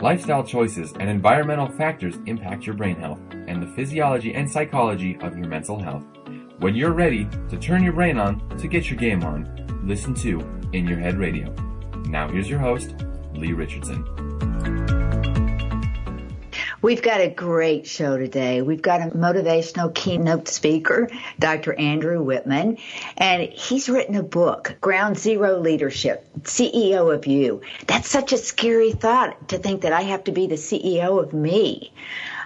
Lifestyle choices and environmental factors impact your brain health and the physiology and psychology of your mental health. When you're ready to turn your brain on to get your game on, listen to In Your Head Radio. Now here's your host, Leigh Richardson. We've got a great show today. We've got a motivational keynote speaker, Dr. Andrew Wittman, and he's written a book, Ground Zero Leadership, CEO of You. That's such a scary thought to think that I have to be the CEO of me.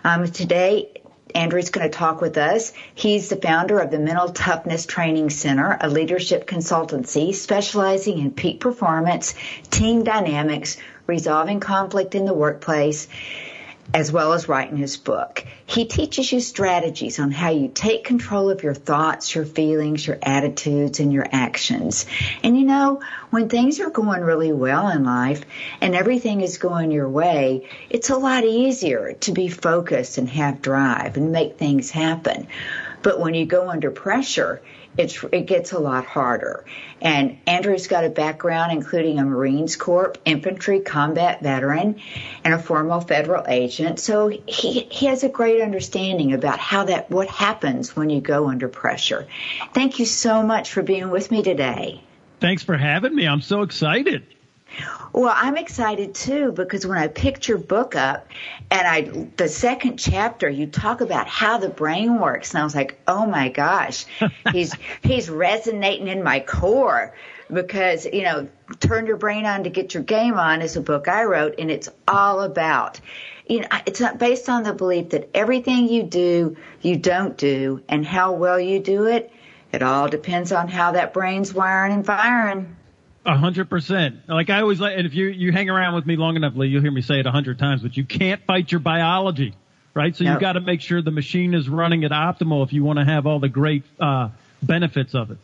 Um, today, Andrew's going to talk with us. He's the founder of the Mental Toughness Training Center, a leadership consultancy specializing in peak performance, team dynamics, resolving conflict in the workplace as well as writing his book. He teaches you strategies on how you take control of your thoughts, your feelings, your attitudes, and your actions. And you know, when things are going really well in life and everything is going your way, it's a lot easier to be focused and have drive and make things happen. But when you go under pressure, it's, it gets a lot harder. And Andrew's got a background including a Marines Corps infantry combat veteran and a former federal agent. So he, he has a great understanding about how that, what happens when you go under pressure. Thank you so much for being with me today. Thanks for having me. I'm so excited. Well, I'm excited too because when I picked your book up and I, the second chapter, you talk about how the brain works. And I was like, oh my gosh, he's, he's resonating in my core because, you know, turn your brain on to get your game on is a book I wrote and it's all about, you know, it's not based on the belief that everything you do, you don't do and how well you do it. It all depends on how that brain's wiring and firing. A hundred percent. Like I always like, and if you you hang around with me long enough, Leigh, you'll hear me say it a hundred times. But you can't fight your biology, right? So no. you got to make sure the machine is running at optimal if you want to have all the great uh, benefits of it.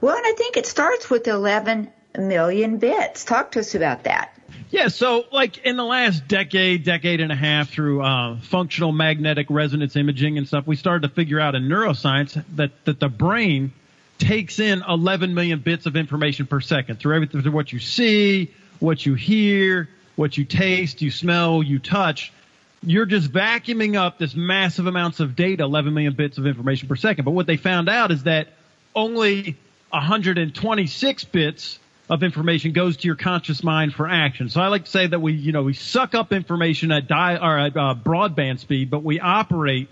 Well, and I think it starts with 11 million bits. Talk to us about that. Yeah, so like in the last decade, decade and a half through uh, functional magnetic resonance imaging and stuff, we started to figure out in neuroscience that, that the brain takes in 11 million bits of information per second through everything, through what you see, what you hear, what you taste, you smell, you touch. You're just vacuuming up this massive amounts of data, 11 million bits of information per second. But what they found out is that only 126 bits of information goes to your conscious mind for action. So I like to say that we, you know, we suck up information at di- or at uh, broadband speed, but we operate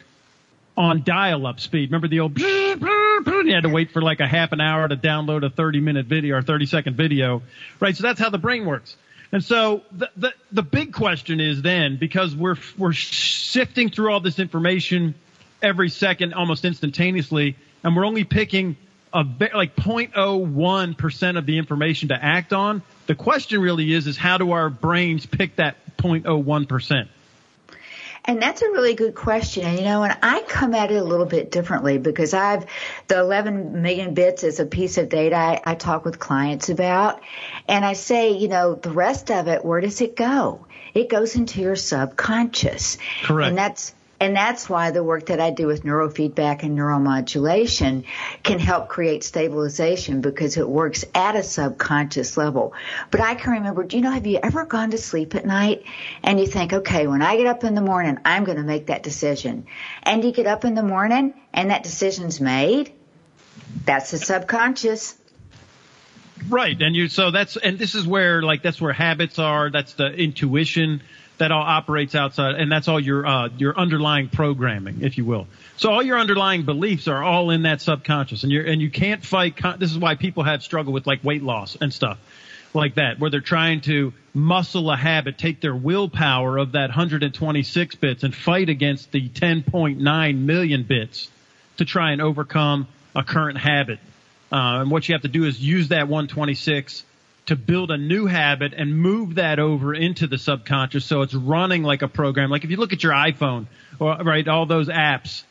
on dial-up speed. Remember the old you had to wait for like a half an hour to download a 30 minute video or 30 second video, right? So that's how the brain works. And so the, the, the big question is then, because we're, we're sifting through all this information every second almost instantaneously, and we're only picking a bit, like 0.01% of the information to act on. The question really is, is how do our brains pick that 0.01%? And that's a really good question. And you know, and I come at it a little bit differently because I've, the 11 million bits is a piece of data I, I talk with clients about. And I say, you know, the rest of it, where does it go? It goes into your subconscious. Correct. And that's, and that's why the work that I do with neurofeedback and neuromodulation can help create stabilization because it works at a subconscious level. But I can remember, do you know, have you ever gone to sleep at night and you think, okay, when I get up in the morning, I'm going to make that decision. And you get up in the morning and that decision's made? That's the subconscious. Right. And you, so that's, and this is where, like, that's where habits are. That's the intuition that all operates outside, and that's all your uh, your underlying programming, if you will. So all your underlying beliefs are all in that subconscious, and you and you can't fight. Con- this is why people have struggle with like weight loss and stuff like that, where they're trying to muscle a habit, take their willpower of that 126 bits and fight against the 10.9 million bits to try and overcome a current habit. Uh, and what you have to do is use that 126 to build a new habit and move that over into the subconscious so it's running like a program. Like if you look at your iPhone, or, right, all those apps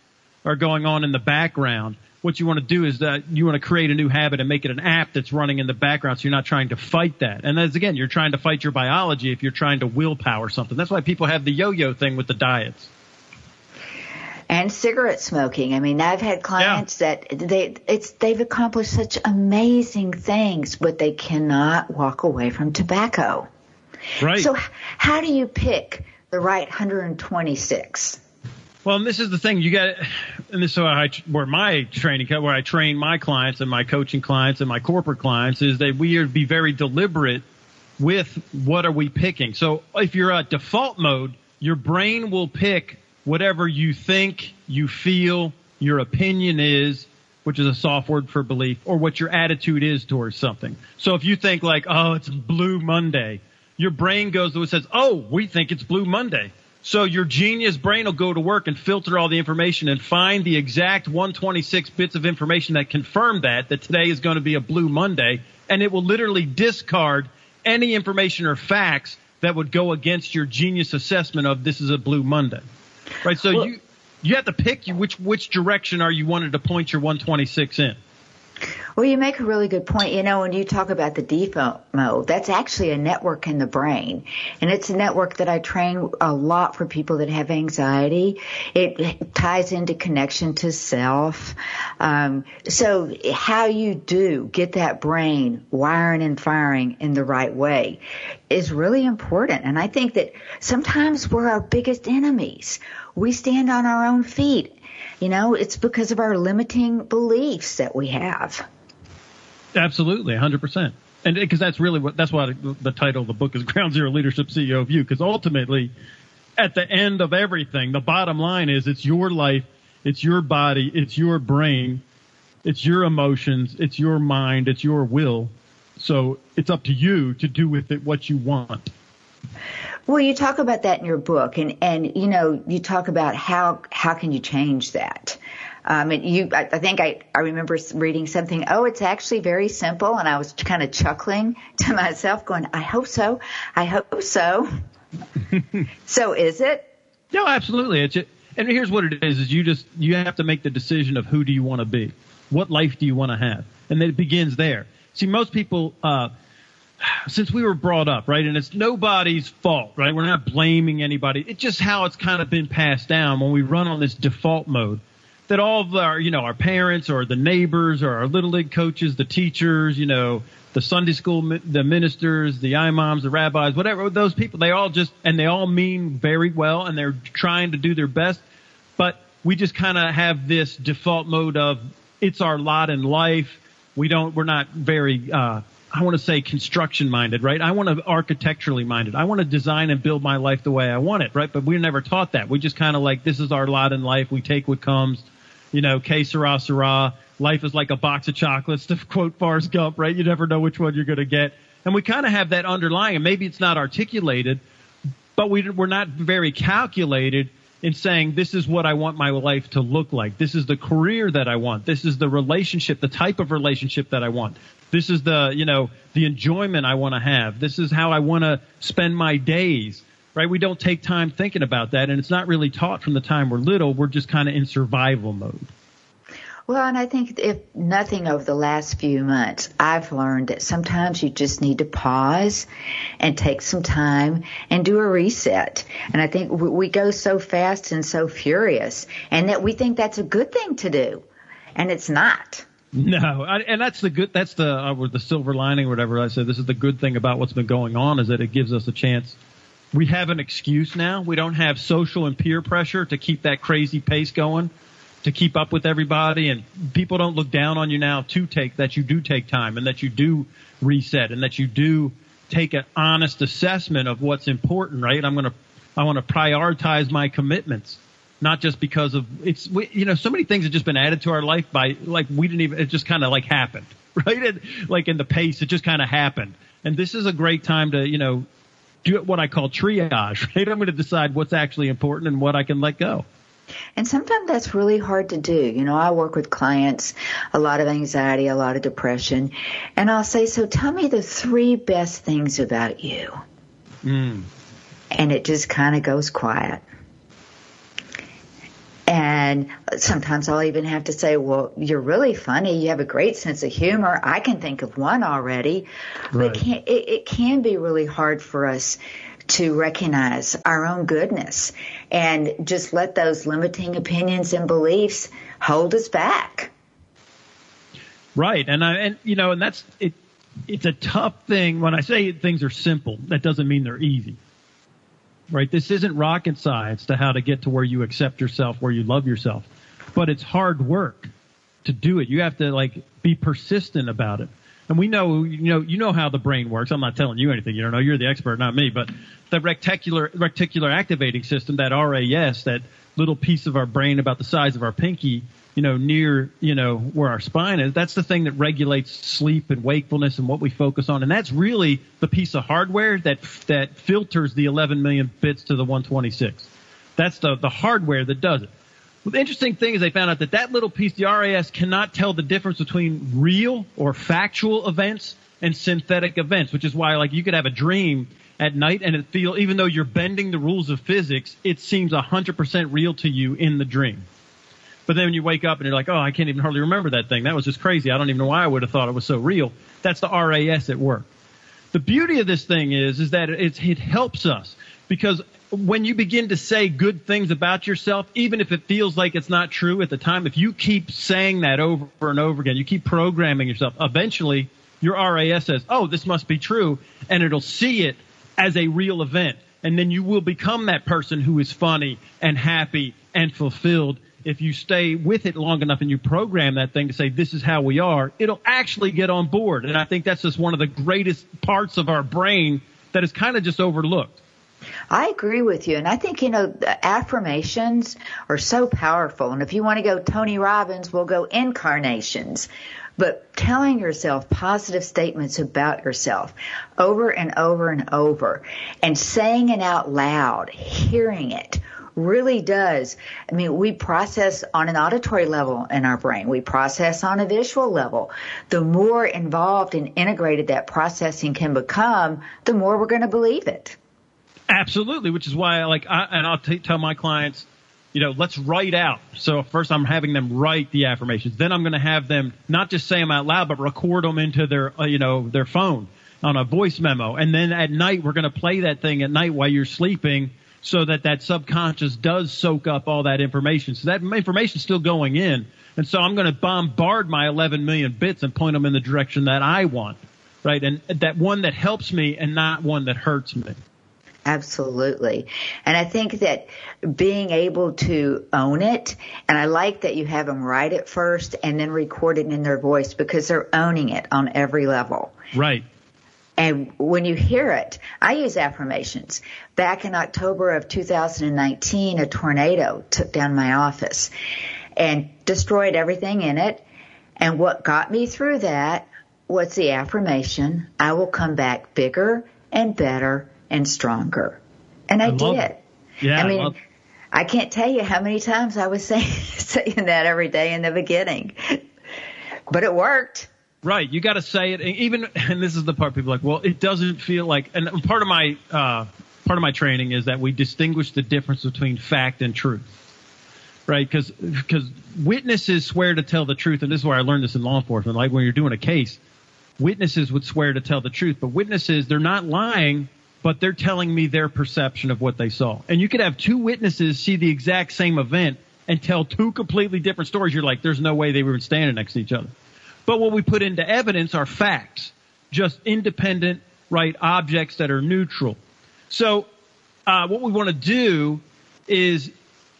are going on in the background. What you want to do is that you want to create a new habit and make it an app that's running in the background so you're not trying to fight that. And as again, you're trying to fight your biology if you're trying to willpower something. That's why people have the yo-yo thing with the diets and cigarette smoking. I mean, I've had clients yeah. that they it's they've accomplished such amazing things, but they cannot walk away from tobacco. Right. So, how do you pick the right 126? Well, and this is the thing you got, and this is I, where my training, where I train my clients and my coaching clients and my corporate clients is that we are to be very deliberate with what are we picking. So if you're at default mode, your brain will pick whatever you think, you feel, your opinion is, which is a soft word for belief, or what your attitude is towards something. So if you think like, oh, it's Blue Monday, your brain goes to it says, oh, we think it's Blue Monday. So your genius brain will go to work and filter all the information and find the exact 126 bits of information that confirm that, that today is going to be a Blue Monday, and it will literally discard any information or facts that would go against your genius assessment of this is a blue Monday. Right? So well, you you have to pick which which direction are you wanted to point your 126 in. Well, you make a really good point. You know, when you talk about the default mode, that's actually a network in the brain. And it's a network that I train a lot for people that have anxiety. It ties into connection to self. Um, so how you do get that brain wiring and firing in the right way is really important. And I think that sometimes we're our biggest enemies. We stand on our own feet. You know, it's because of our limiting beliefs that we have. Absolutely, 100%. And eh, because that's really what that's why the title of the book is Ground Zero Leadership CEO View. Because ultimately, at the end of everything, the bottom line is it's your life, it's your body, it's your brain, it's your emotions, it's your mind, it's your will. So it's up to you to do with it what you want. Well, you talk about that in your book, and and you know you talk about how how can you change that. Um, and you, I, I think I, I remember reading something. Oh, it's actually very simple, and I was kind of chuckling to myself, going, "I hope so. I hope so." so, is it? No, absolutely. It's it, and here's what it is: is you just you have to make the decision of who do you want to be, what life do you want to have, and it begins there. See, most people. Uh, since we were brought up, right? And it's nobody's fault, right? We're not blaming anybody. It's just how it's kind of been passed down when we run on this default mode that all of our, you know, our parents or the neighbors or our little league coaches, the teachers, you know, the Sunday school, the ministers, the imams, the rabbis, whatever, those people, they all just, and they all mean very well and they're trying to do their best. But we just kind of have this default mode of it's our lot in life. We don't, we're not very, uh, I want to say construction minded, right? I want to architecturally minded. I want to design and build my life the way I want it, right? But we're never taught that. We just kind of like, this is our lot in life. We take what comes you know, que sera, sera. Life is like a box of chocolates to quote Forrest Gump, right? You never know which one you're going to get. And we kind of have that underlying, and maybe it's not articulated, but we, we're not very calculated in saying this is what I want my life to look like. This is the career that I want. This is the relationship, the type of relationship that I want. This is the, you know, the enjoyment I want to have. This is how I want to spend my days right? We don't take time thinking about that, and it's not really taught from the time we're little. We're just kind of in survival mode. Well, and I think if nothing over the last few months, I've learned that sometimes you just need to pause and take some time and do a reset. And I think we go so fast and so furious and that we think that's a good thing to do. And it's not. No, I, and that's the good. That's the uh, the silver lining, or whatever I said. This is the good thing about what's been going on is that it gives us a chance we have an excuse now. We don't have social and peer pressure to keep that crazy pace going, to keep up with everybody, and people don't look down on you now to take that you do take time and that you do reset and that you do take an honest assessment of what's important. Right? I'm gonna I want to prioritize my commitments, not just because of it's you know so many things have just been added to our life by like we didn't even it just kind of like happened right and like in the pace it just kind of happened and this is a great time to you know do what I call triage, right? I'm going to decide what's actually important and what I can let go. And sometimes that's really hard to do. You know, I work with clients, a lot of anxiety, a lot of depression, and I'll say, so tell me the three best things about you. Mm. And it just kind of goes quiet. And sometimes I'll even have to say, well, you're really funny. You have a great sense of humor. I can think of one already. Right. It, can, it, it can be really hard for us to recognize our own goodness and just let those limiting opinions and beliefs hold us back. Right. And I, and you know, and that's it. it's a tough thing. When I say things are simple, that doesn't mean they're easy. Right? This isn't rocket science to how to get to where you accept yourself, where you love yourself. But it's hard work to do it. You have to like be persistent about it. And we know, you know, you know how the brain works. I'm not telling you anything. You don't know. You're the expert, not me. But the reticular reticular activating system, that RAS, that little piece of our brain about the size of our pinky, you know, near, you know, where our spine is, that's the thing that regulates sleep and wakefulness and what we focus on. And that's really the piece of hardware that that filters the 11 million bits to the 126. That's the the hardware that does it. Well, the interesting thing is they found out that that little piece, the RAS, cannot tell the difference between real or factual events and synthetic events, which is why, like, you could have a dream at night and it feel, even though you're bending the rules of physics, it seems 100% real to you in the dream. But then when you wake up and you're like, oh, I can't even hardly remember that thing. That was just crazy. I don't even know why I would have thought it was so real. That's the RAS at work. The beauty of this thing is, is that it, it helps us because when you begin to say good things about yourself, even if it feels like it's not true at the time, if you keep saying that over and over again, you keep programming yourself, eventually your RAS says, oh, this must be true, and it'll see it as a real event. And then you will become that person who is funny and happy and fulfilled. If you stay with it long enough and you program that thing to say, this is how we are, it'll actually get on board. And I think that's just one of the greatest parts of our brain that is kind of just overlooked. I agree with you. And I think, you know, affirmations are so powerful. And if you want to go Tony Robbins, we'll go incantations. But telling yourself positive statements about yourself over and over and over and saying it out loud, hearing it, really does. I mean, we process on an auditory level in our brain. We process on a visual level. The more involved and integrated that processing can become, the more we're going to believe it. Absolutely, which is why, like, I, and I'll t- tell my clients, you know, let's write out. So first, I'm having them write the affirmations. Then I'm going to have them not just say them out loud, but record them into their, uh, you know, their phone on a voice memo. And then at night, we're going to play that thing at night while you're sleeping, so that that subconscious does soak up all that information. So that information's still going in. And so I'm going to bombard my 11 million bits and point them in the direction that I want, right? And that one that helps me and not one that hurts me. Absolutely. And I think that being able to own it, and I like that you have them write it first and then record it in their voice because they're owning it on every level. Right. And when you hear it, I use affirmations. Back in October of 2019, a tornado took down my office and destroyed everything in it. And what got me through that was the affirmation, I will come back bigger and better and stronger. And I, I did. It. Yeah. I mean, I, I, can't tell you how many times I was saying, saying that every day in the beginning, but it worked. Right. You got to say it. And even, and this is the part people like, well, it doesn't feel like, and part of my, uh, part of my training is that we distinguish the difference between fact and truth. Right? Because, because witnesses swear to tell the truth. And this is where I learned this in law enforcement. Like when you're doing a case, witnesses would swear to tell the truth, but witnesses, they're not lying but they're telling me their perception of what they saw. And you could have two witnesses see the exact same event and tell two completely different stories. You're like, there's no way they were standing next to each other. But what we put into evidence are facts, just independent, right, objects that are neutral. So, uh, what we want to do is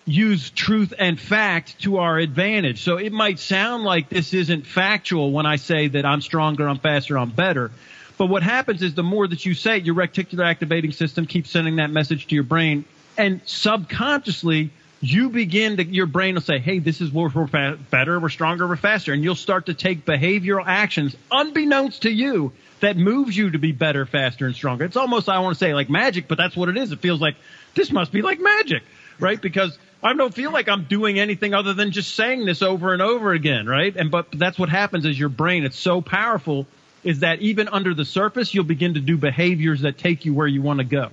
use truth and fact to our advantage. So it might sound like this isn't factual when I say that I'm stronger, I'm faster, I'm better. But what happens is the more that you say it, your reticular activating system keeps sending that message to your brain, and subconsciously you begin to your brain will say, "Hey, this is where we're fa- better, we're stronger, we're faster," and you'll start to take behavioral actions unbeknownst to you that moves you to be better, faster, and stronger. It's almost I want to say like magic, but that's what it is. It feels like this must be like magic, right? Because I don't feel like I'm doing anything other than just saying this over and over again, right? And but that's what happens is your brain. It's so powerful is that even under the surface, you'll begin to do behaviors that take you where you want to go.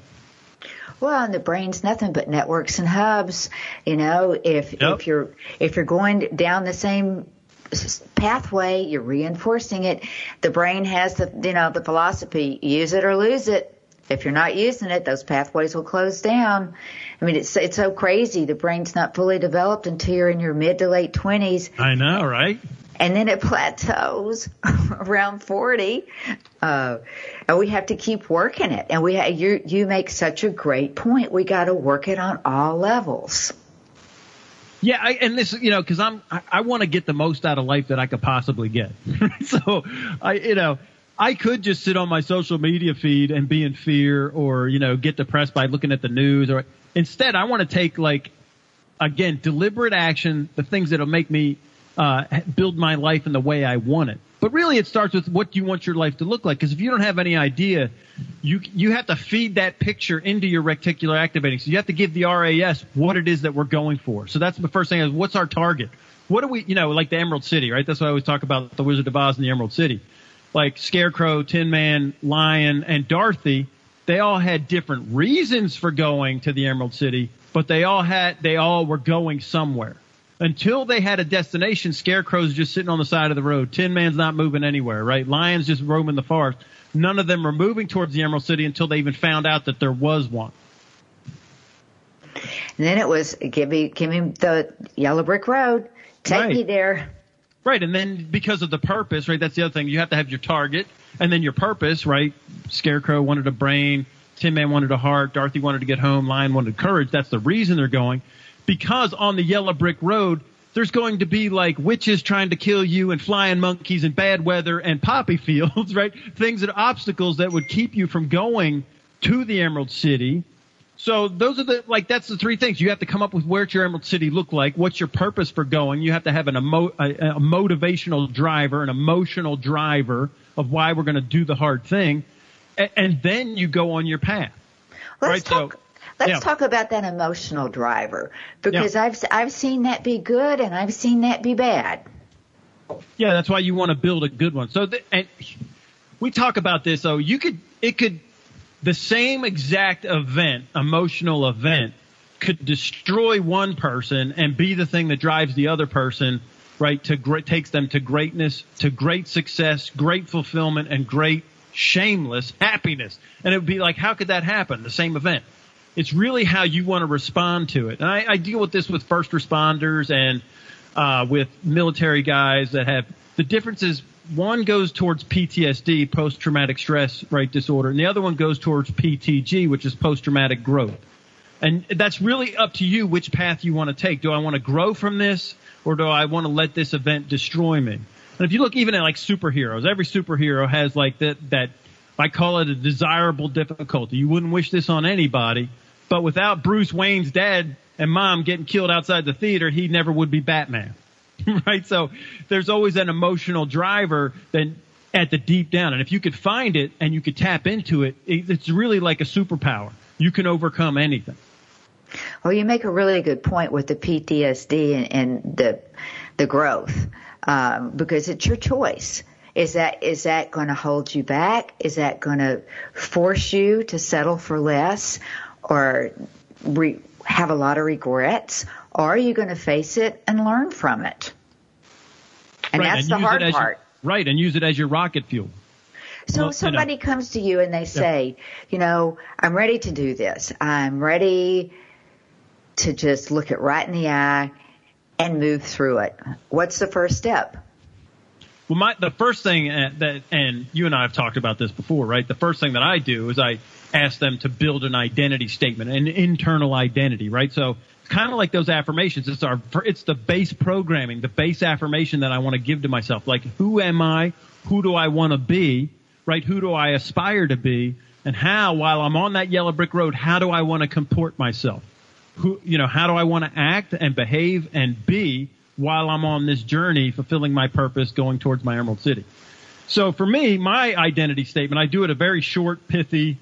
Well, and the brain's nothing but networks and hubs. You know, if yep. if you're if you're going down the same pathway, you're reinforcing it. The brain has the you know the philosophy: use it or lose it. If you're not using it, those pathways will close down. I mean, it's it's so crazy. The brain's not fully developed until you're in your mid to late twenties. I know, right? And then it plateaus around 40. Uh, and we have to keep working it. And we, ha- you, you make such a great point. We got to work it on all levels. Yeah, I, and this, you know, because I'm, I, I want to get the most out of life that I could possibly get. so, I, you know, I could just sit on my social media feed and be in fear, or you know, get depressed by looking at the news. Or instead, I want to take like, again, deliberate action, the things that'll make me uh, build my life in the way I want it. But really, it starts with what do you want your life to look like? Because if you don't have any idea, you you have to feed that picture into your reticular activating. So you have to give the RAS what it is that we're going for. So that's the first thing is what's our target? What do we, you know, like the Emerald City, right? That's why I always talk about the Wizard of Oz and the Emerald City. Like Scarecrow, Tin Man, Lion, and Dorothy, they all had different reasons for going to the Emerald City, but they all had, they all were going somewhere until they had a destination, Scarecrow's just sitting on the side of the road. Tin Man's not moving anywhere, right? Lion's just roaming the forest. None of them were moving towards the Emerald City until they even found out that there was one. And then it was give me give me the yellow brick road. Take right. me there. Right, and then because of the purpose, right? That's the other thing. You have to have your target, and then your purpose, right? Scarecrow wanted a brain, Tin Man wanted a heart, Dorothy wanted to get home, Lion wanted courage. That's the reason they're going because on the yellow brick road, there's going to be like witches trying to kill you and flying monkeys and bad weather and poppy fields, right? Things that are obstacles that would keep you from going to the Emerald City. So those are the like that's the three things you have to come up with. Where's your Emerald City look like? What's your purpose for going? You have to have an emo, a, a motivational driver, an emotional driver of why we're going to do the hard thing, and, and, then you go on your path. Let's right? talk. So, Let's yeah. talk about that emotional driver because yeah. I've I've seen that be good and I've seen that be bad. Yeah, that's why you want to build a good one. So and we talk about this. So you could it could the same exact event, emotional event, could destroy one person and be the thing that drives the other person right to great takes them to greatness, to great success, great fulfillment, and great shameless happiness. And it would be like, how could that happen? The same event. It's really how you want to respond to it. And I, I deal with this with first responders and uh, with military guys that have the difference is one goes towards PTSD, post traumatic stress right disorder, and the other one goes towards PTG, which is post traumatic growth. And that's really up to you which path you want to take. Do I want to grow from this or do I want to let this event destroy me? And if you look even at like superheroes, every superhero has like that, that I call it a desirable difficulty. You wouldn't wish this on anybody, but without Bruce Wayne's dad and mom getting killed outside the theater, he never would be Batman. right? So there's always an emotional driver that at the deep down. And if you could find it and you could tap into it, it's really like a superpower. You can overcome anything. Well, you make a really good point with the PTSD and, and the the growth um, because it's your choice. Is that is that going to hold you back? Is that going to force you to settle for less, or re- have a lot of regrets, or are you going to face it and learn from it? And right, that's and the hard part. Your, right, and use it as your rocket fuel. So well, somebody you know. comes to you and they say, yeah. you know, I'm ready to do this. I'm ready to just look it right in the eye and move through it. What's the first step? Well, my the first thing uh, that, and you and I have talked about this before, right? The first thing that I do is I ask them to build an identity statement, an internal identity, right? So it's kind of like those affirmations. It's our, it's the base programming, the base affirmation that I want to give to myself. Like, who am I? Who do I want to be? Right? Who do I aspire to be? And how, while I'm on that yellow brick road, how do I want to comport myself? Who, you know, how do I want to act and behave and be while I'm on this journey, fulfilling my purpose, going towards my Emerald City? So for me, my identity statement, I do it a very short, pithy,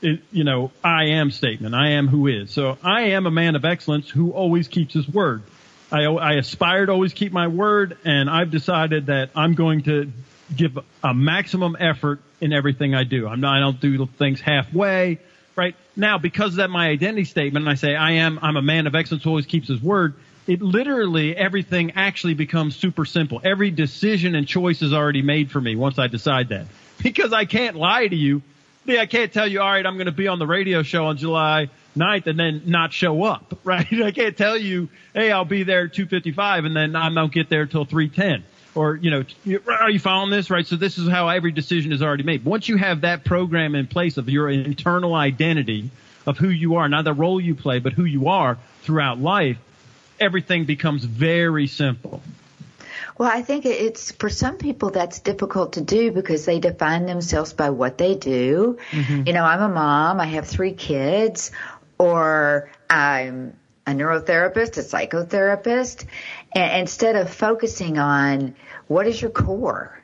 you know, I am statement. I am who is. So I am a man of excellence who always keeps his word. I, I aspire to always keep my word, and I've decided that I'm going to give a maximum effort in everything I do. I'm not, I don't do things halfway, right? Now, because of that, my identity statement, and I say I am, I'm a man of excellence who always keeps his word. It literally, everything actually becomes super simple. Every decision and choice is already made for me once I decide that. Because I can't lie to you I can't tell you, all right, I'm going to be on the radio show on July 9th and then not show up, right? I can't tell you, hey, I'll be there 255 and then I don't get there till 310. or you know, are you following this right? So this is how every decision is already made. Once you have that program in place of your internal identity of who you are, not the role you play, but who you are throughout life, everything becomes very simple. Well, I think it's for some people that's difficult to do because they define themselves by what they do. Mm-hmm. You know, I'm a mom, I have three kids, or I'm a neurotherapist, a psychotherapist, and instead of focusing on what is your core.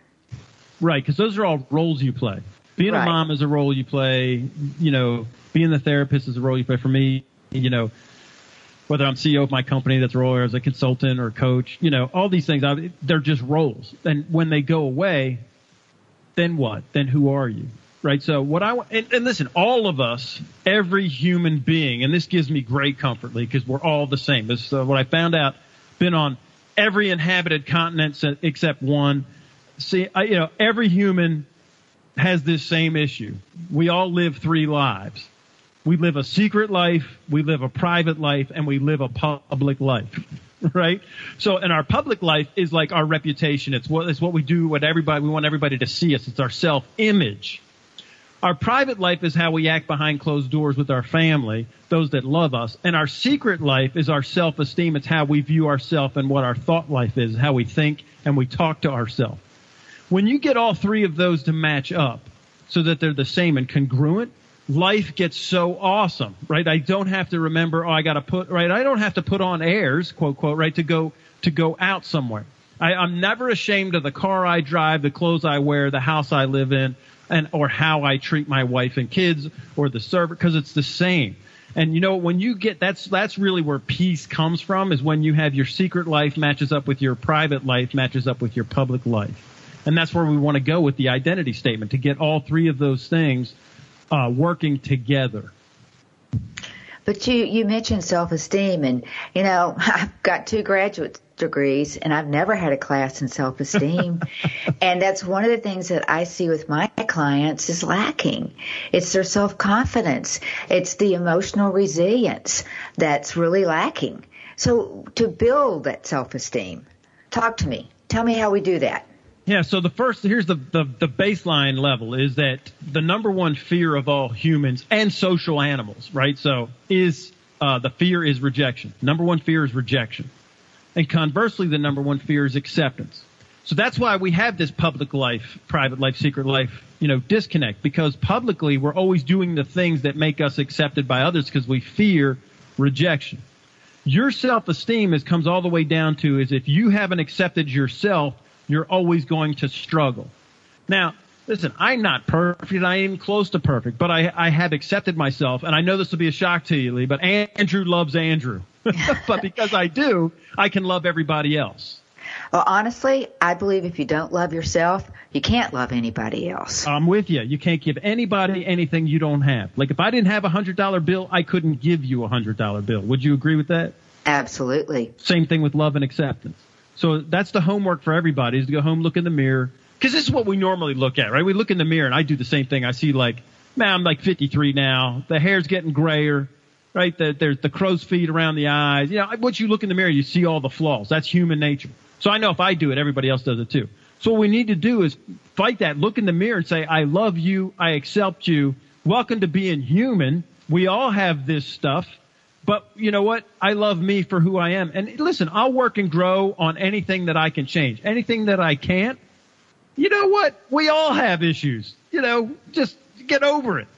Right, because those are all roles you play. Being right. a mom is a role you play. You know, being the therapist is a role you play. For me, you know, whether I'm CEO of my company, that's role, or as a consultant or coach, you know, all these things, they're just roles. And when they go away, then what? Then who are you? Right. So what I and, and listen, all of us, every human being, and this gives me great comfort, Leigh, because we're all the same. This is uh, what I found out. Been on every inhabited continent except one. See, I, you know, every human has this same issue. We all live three lives. We live a secret life, we live a private life, and we live a public life. Right? So, and our public life is like our reputation. It's what, it's what we do, what everybody, we want everybody to see us. It's our self image. Our private life is how we act behind closed doors with our family, those that love us. And our secret life is our self esteem. It's how we view ourselves and what our thought life is, how we think and we talk to ourselves. When you get all three of those to match up so that they're the same and congruent, life gets so awesome, right? I don't have to remember, oh, I got to put, right? I don't have to put on airs, quote, quote, right, to go, to go out somewhere. I, I'm never ashamed of the car I drive, the clothes I wear, the house I live in, and, or how I treat my wife and kids or the server, because it's the same. And you know, when you get, that's, that's really where peace comes from, is when you have your secret life matches up with your private life, matches up with your public life. And that's where we want to go with the identity statement, to get all three of those things uh, working together. But you, you mentioned self-esteem and, you know, I've got two graduate degrees and I've never had a class in self-esteem. and that's one of the things that I see with my clients is lacking. It's their self-confidence. It's the emotional resilience that's really lacking. So to build that self-esteem, talk to me. Tell me how we do that. Yeah, so the first, here's the, the, the, baseline level is that the number one fear of all humans and social animals, right? So is, uh, the fear is rejection. Number one fear is rejection. And conversely, the number one fear is acceptance. So that's why we have this public life, private life, secret life, you know, disconnect because publicly we're always doing the things that make us accepted by others because we fear rejection. Your self-esteem is comes all the way down to is if you haven't accepted yourself, you're always going to struggle. Now, listen, I'm not perfect. I ain't even close to perfect, but I, I have accepted myself, and I know this will be a shock to you, Leigh, but Andrew loves Andrew. but because I do, I can love everybody else. Well, honestly, I believe if you don't love yourself, you can't love anybody else. I'm with you. You can't give anybody anything you don't have. Like if I didn't have a hundred dollar bill, I couldn't give you a hundred dollar bill. Would you agree with that? Absolutely. Same thing with love and acceptance. So that's the homework for everybody is to go home, look in the mirror. Cause this is what we normally look at, right? We look in the mirror and I do the same thing. I see like, man, I'm like 53 now. The hair's getting grayer, right? The, there's the crow's feet around the eyes. You know, once you look in the mirror, you see all the flaws. That's human nature. So I know if I do it, everybody else does it too. So what we need to do is fight that, look in the mirror and say, I love you. I accept you. Welcome to being human. We all have this stuff. But you know what? I love me for who I am. And listen, I'll work and grow on anything that I can change. Anything that I can't, you know what? We all have issues. You know, just get over it.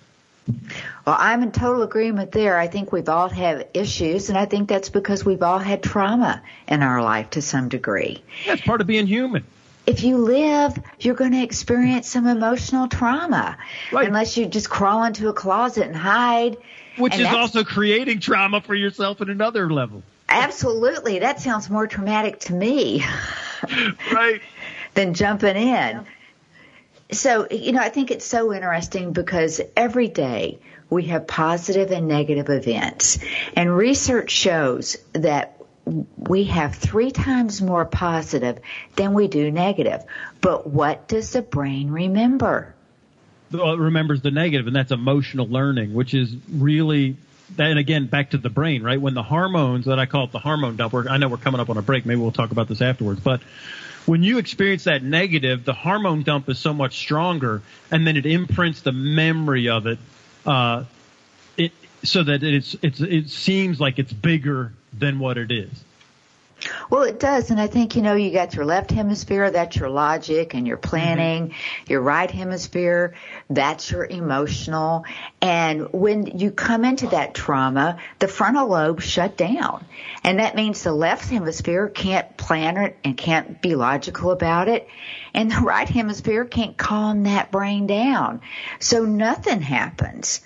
Well, I'm in total agreement there. I think we've all had issues, and I think that's because we've all had trauma in our life to some degree. That's part of being human. If you live, you're going to experience some emotional trauma. Right. Unless you just crawl into a closet and hide which and is also creating trauma for yourself at another level. Absolutely. That sounds more traumatic to me. right. than jumping in. So, you know, I think it's so interesting because every day we have positive and negative events. And research shows that we have three times more positive than we do negative. But what does the brain remember? Remembers the negative, and that's emotional learning, which is really and again back to the brain, right? When the hormones that I call it the hormone dump. I know we're coming up on a break. Maybe we'll talk about this afterwards. But when you experience that negative, the hormone dump is so much stronger, and then it imprints the memory of it, uh, it so that it's it's it seems like it's bigger than what it is. Well, it does. And I think, you know, you got your left hemisphere, that's your logic and your planning. Mm-hmm. Your right hemisphere, that's your emotional. And when you come into that trauma, the frontal lobe shut down. And that means the left hemisphere can't plan it and can't be logical about it. And the right hemisphere can't calm that brain down. So nothing happens.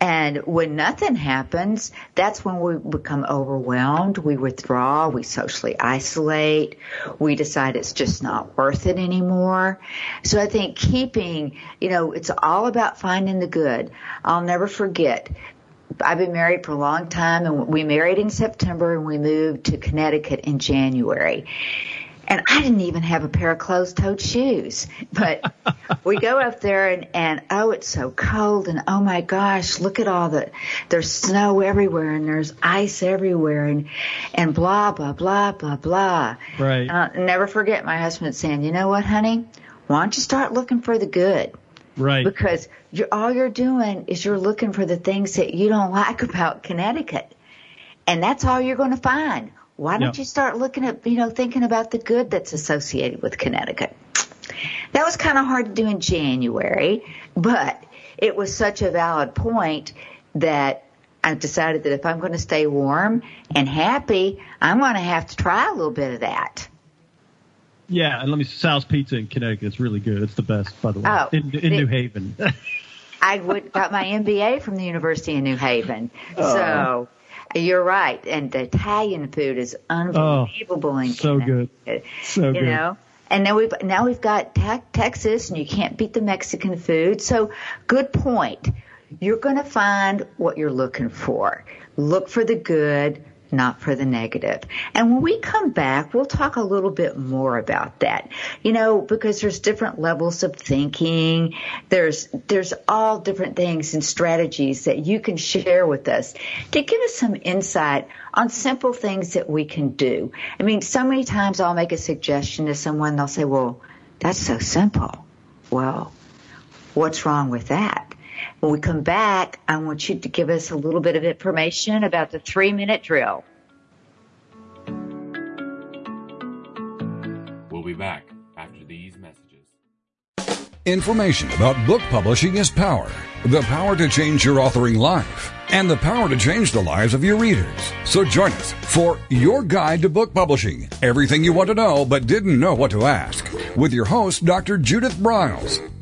And when nothing happens, that's when we become overwhelmed. We withdraw. We socially isolate. We decide it's just not worth it anymore. So I think keeping, you know, it's all about finding the good. I'll never forget. I've been married for a long time and we married in September and we moved to Connecticut in January. And I didn't even have a pair of closed-toed shoes. But we go up there and, and oh, it's so cold and oh my gosh, look at all the, there's snow everywhere and there's ice everywhere and, and blah, blah, blah, blah, blah. Right. Uh, never forget my husband saying, you know what, honey? Why don't you start looking for the good? Right. Because you're, all you're doing is you're looking for the things that you don't like about Connecticut. And that's all you're going to find. Why don't yep. you start looking at, you know, thinking about the good that's associated with Connecticut? That was kind of hard to do in January, but it was such a valid point that I decided that if I'm going to stay warm and happy, I'm going to have to try a little bit of that. Yeah, and let me Sal's Pizza in Connecticut is really good. It's the best, by the way, oh, in, in the, New Haven. I would, got my MBA from the University of New Haven, oh. so you're right, and the Italian food is unbelievable oh, in so good, so good. you good. know. And now we've now we've got te- Texas, and you can't beat the Mexican food. So, good point. You're going to find what you're looking for. Look for the good not for the negative. And when we come back, we'll talk a little bit more about that. You know, because there's different levels of thinking. There's, there's all different things and strategies that you can share with us to give us some insight on simple things that we can do. I mean, so many times I'll make a suggestion to someone, they'll say, well, that's so simple. Well, what's wrong with that? When we come back, I want you to give us a little bit of information about the three minute drill. We'll be back after these messages. Information about book publishing is power. The power to change your authoring life and the power to change the lives of your readers. So join us for Your Guide to Book Publishing. Everything you want to know but didn't know what to ask. With your host, Dr. Judith Briles.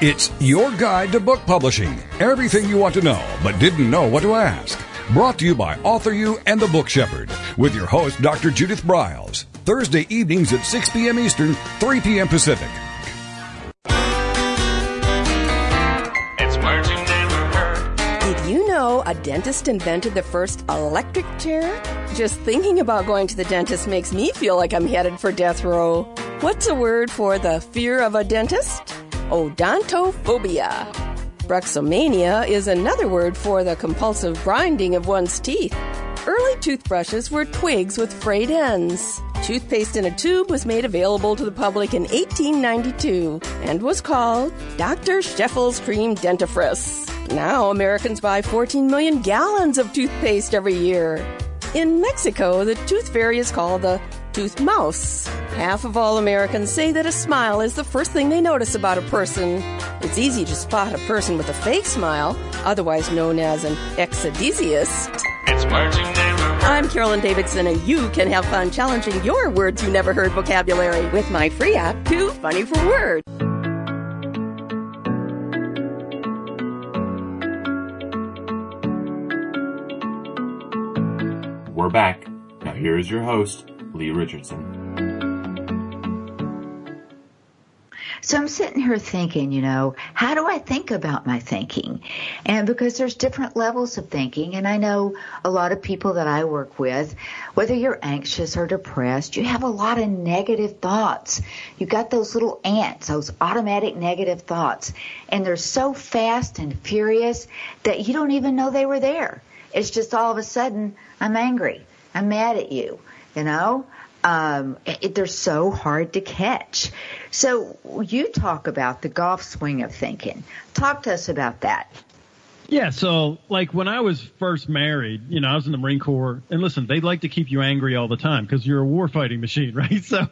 It's your guide to book publishing. Everything you want to know, but didn't know what to ask. Brought to you by Author You and the Book Shepherd, with your host, Dr. Judith Briles. Thursday evenings at 6 p.m. Eastern, 3 p.m. Pacific. It's merging down the curve. Did you know a dentist invented the first electric chair? Just thinking about going to the dentist makes me feel like I'm headed for death row. What's a word for the fear of a dentist? Odontophobia. Bruxomania is another word for the compulsive grinding of one's teeth. Early toothbrushes were twigs with frayed ends. Toothpaste in a tube was made available to the public in 1892 and was called Dr. Sheffield's Cream Dentifrice. Now Americans buy 14 million gallons of toothpaste every year. In Mexico, the tooth fairy is called the tooth mouse. Half of all Americans say that a smile is the first thing they notice about a person. It's easy to spot a person with a fake smile, otherwise known as an exedesias. It's words you never. I'm Carolyn Davidson, and you can have fun challenging your words you never heard vocabulary with my free app, Too Funny for Words. We're back. Now here is your host, Leigh Richardson. So I'm sitting here thinking, you know, how do I think about my thinking? And because there's different levels of thinking, and I know a lot of people that I work with, whether you're anxious or depressed, you have a lot of negative thoughts. You got those little ants, those automatic negative thoughts, and they're so fast and furious that you don't even know they were there. It's just all of a sudden, I'm angry. I'm mad at you, you know? um, it, they're so hard to catch. So you talk about the golf swing of thinking. Talk to us about that. Yeah, so like when I was first married, you know, I was in the Marine Corps, and listen, they like to keep you angry all the time because you're a warfighting machine, right? So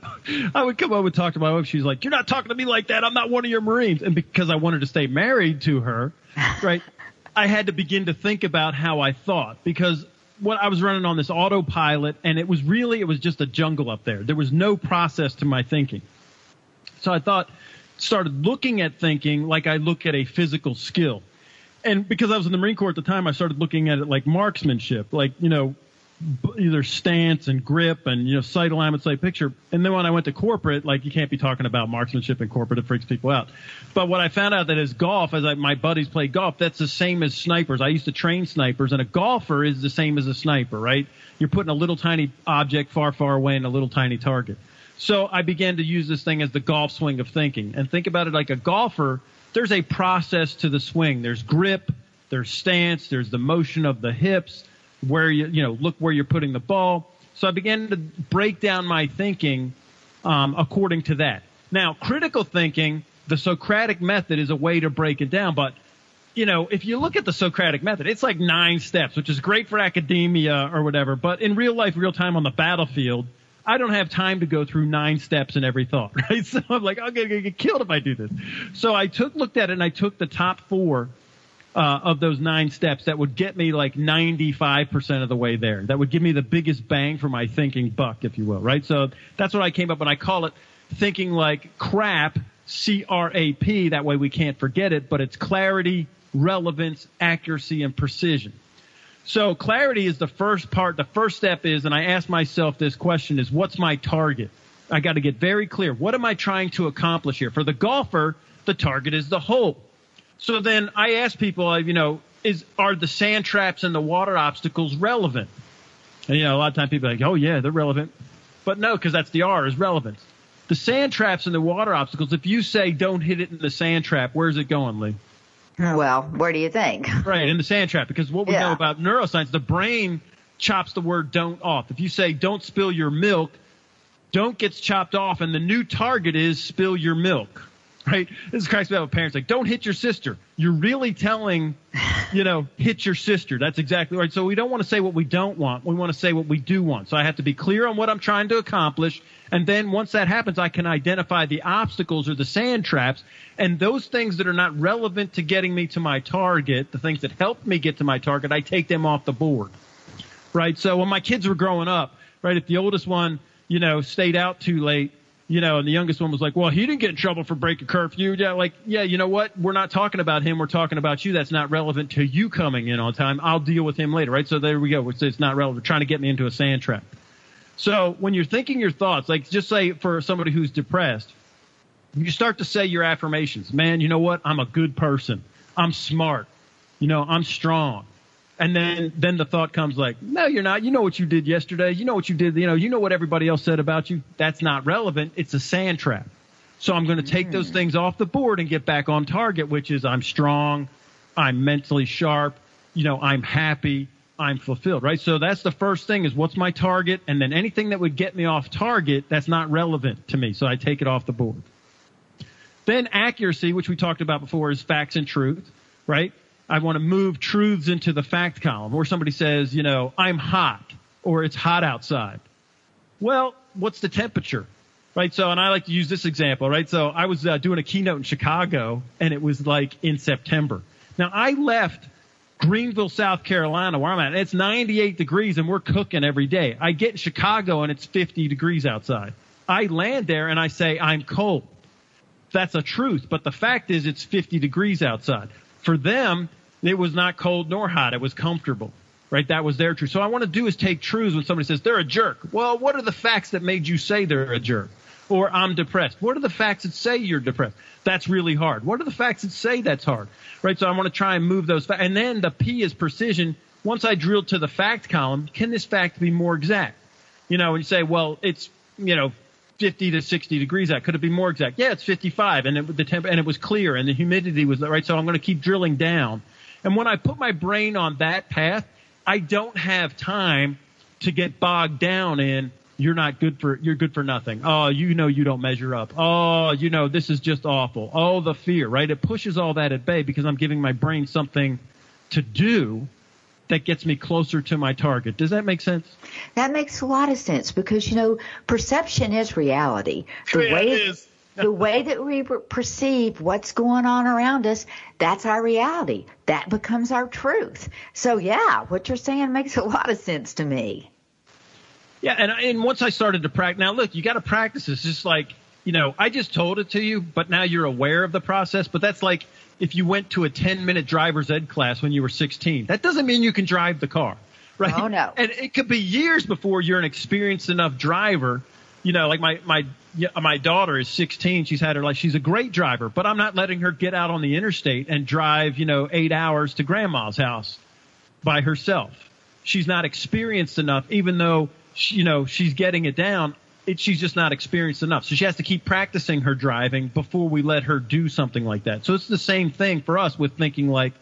I would come home and talk to my wife. She's like, "You're not talking to me like that. I'm not one of your Marines." And because I wanted to stay married to her, right, I had to begin to think about how I thought because what I was running on this autopilot, and it was really it was just a jungle up there. There was no process to my thinking. So I thought, started looking at thinking like I look at a physical skill, and because I was in the Marine Corps at the time, I started looking at it like marksmanship, like you know either stance and grip and you know sight alignment, sight picture. And then when I went to corporate, like you can't be talking about marksmanship in corporate; it freaks people out. But what I found out that as golf, as I, my buddies play golf, that's the same as snipers. I used to train snipers, and a golfer is the same as a sniper, right? You're putting a little tiny object far, far away in a little tiny target. So I began to use this thing as the golf swing of thinking, and think about it like a golfer. There's a process to the swing. There's grip, there's stance, there's the motion of the hips where you you know look where you're putting the ball. So I began to break down my thinking um, according to that. Now, critical thinking, the Socratic method is a way to break it down, but you know, if you look at the Socratic method, it's like nine steps, which is great for academia or whatever. But in real life, real time on the battlefield, I don't have time to go through nine steps in every thought, right? So I'm like, I'm going to get killed if I do this. So I took, looked at it and I took the top four uh, of those nine steps that would get me like 95% of the way there. That would give me the biggest bang for my thinking buck, if you will, right? So that's what I came up with. I call it thinking like crap, C-R-A-P. That way we can't forget it, but it's clarity, relevance, accuracy, and precision. So clarity is the first part. The first step is, and I ask myself this question is, what's my target? I got to get very clear. What am I trying to accomplish here? For the golfer, the target is the hole. So then I ask people, uh, you know, is are the sand traps and the water obstacles relevant? And you know, a lot of times people are like, oh yeah, they're relevant, but no, because that's the R is relevance. The sand traps and the water obstacles. If you say don't hit it in the sand trap, where's it going, Leigh? Well, where do you think? Right in the sand trap, because what we yeah. know about neuroscience, the brain chops the word don't off. If you say don't spill your milk, don't gets chopped off, and the new target is spill your milk right? This cracks me up parents like, don't hit your sister. You're really telling, you know, hit your sister. That's exactly right. So we don't want to say what we don't want. We want to say what we do want. So I have to be clear on what I'm trying to accomplish. And then once that happens, I can identify the obstacles or the sand traps and those things that are not relevant to getting me to my target, the things that help me get to my target, I take them off the board. Right. So when my kids were growing up, right, if the oldest one, you know, stayed out too late, you know, and the youngest one was like, well, he didn't get in trouble for breaking curfew. Yeah, like, yeah, you know what? We're not talking about him. We're talking about you. That's not relevant to you coming in on time. I'll deal with him later, right? So there we go. It's, it's not relevant. Trying to get me into a sand trap. So when you're thinking your thoughts, like just say for somebody who's depressed, you start to say your affirmations. Man, you know what? I'm a good person. I'm smart. You know, I'm strong. And then, then the thought comes like, no, you're not. You know what you did yesterday. You know what you did. You know, you know what everybody else said about you. That's not relevant. It's a sand trap. So I'm going to take those hmm. things off the board and get back on target, which is I'm strong. I'm mentally sharp. You know, I'm happy. I'm fulfilled, right? So that's the first thing is what's my target? And then anything that would get me off target, that's not relevant to me. So I take it off the board. Then accuracy, which we talked about before, is facts and truth, right? I want to move truths into the fact column, or somebody says, you know, I'm hot, or it's hot outside. Well, what's the temperature? Right. So, and I like to use this example, right? So I was uh, doing a keynote in Chicago and it was like in September. Now I left Greenville, South Carolina, where I'm at. It's 98 degrees and we're cooking every day. I get in Chicago and it's 50 degrees outside. I land there and I say, I'm cold. That's a truth. But the fact is it's 50 degrees outside. For them, it was not cold nor hot. It was comfortable. Right? That was their truth. So I want to do is take truths when somebody says they're a jerk. Well, what are the facts that made you say they're a jerk? Or I'm depressed. What are the facts that say you're depressed? That's really hard. What are the facts that say that's hard? Right? So I want to try and move those facts. And then the P is precision. Once I drill to the fact column, can this fact be more exact? You know, and you say, well, it's, you know, 50 to 60 degrees out. Could it be more exact? Yeah, it's 55 and it, the temp, and it was clear and the humidity was right. So I'm going to keep drilling down. And when I put my brain on that path, I don't have time to get bogged down in you're not good for you're good for nothing. Oh, you know you don't measure up. Oh, you know this is just awful. Oh, the fear, right? It pushes all that at bay because I'm giving my brain something to do that gets me closer to my target. Does that make sense? That makes a lot of sense because you know perception is reality. The yeah, way it is. the way that we perceive what's going on around us, that's our reality. That becomes our truth. So yeah, what you're saying makes a lot of sense to me. Yeah, and and once I started to practice, now look, you got to practice this. Just like you know, I just told it to you, but now you're aware of the process. But that's like if you went to a 10 minute driver's ed class when you were 16. That doesn't mean you can drive the car, right? Oh no. And it could be years before you're an experienced enough driver. You know, like my my my daughter is 16. She's had her like she's a great driver, but I'm not letting her get out on the interstate and drive, you know, eight hours to grandma's house by herself. She's not experienced enough, even though she, you know she's getting it down it, she's just not experienced enough. So she has to keep practicing her driving before we let her do something like that. So it's the same thing for us with thinking like,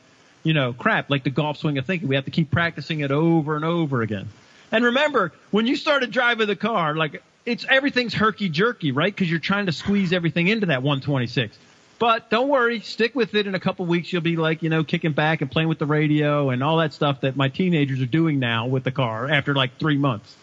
you know, crap, like the golf swing of thinking. We have to keep practicing it over and over again. And remember, when you started driving the car, like it's everything's herky jerky, right? Because you're trying to squeeze everything into that 126. But don't worry, stick with it. In a couple weeks, you'll be like, you know, kicking back and playing with the radio and all that stuff that my teenagers are doing now with the car after like three months.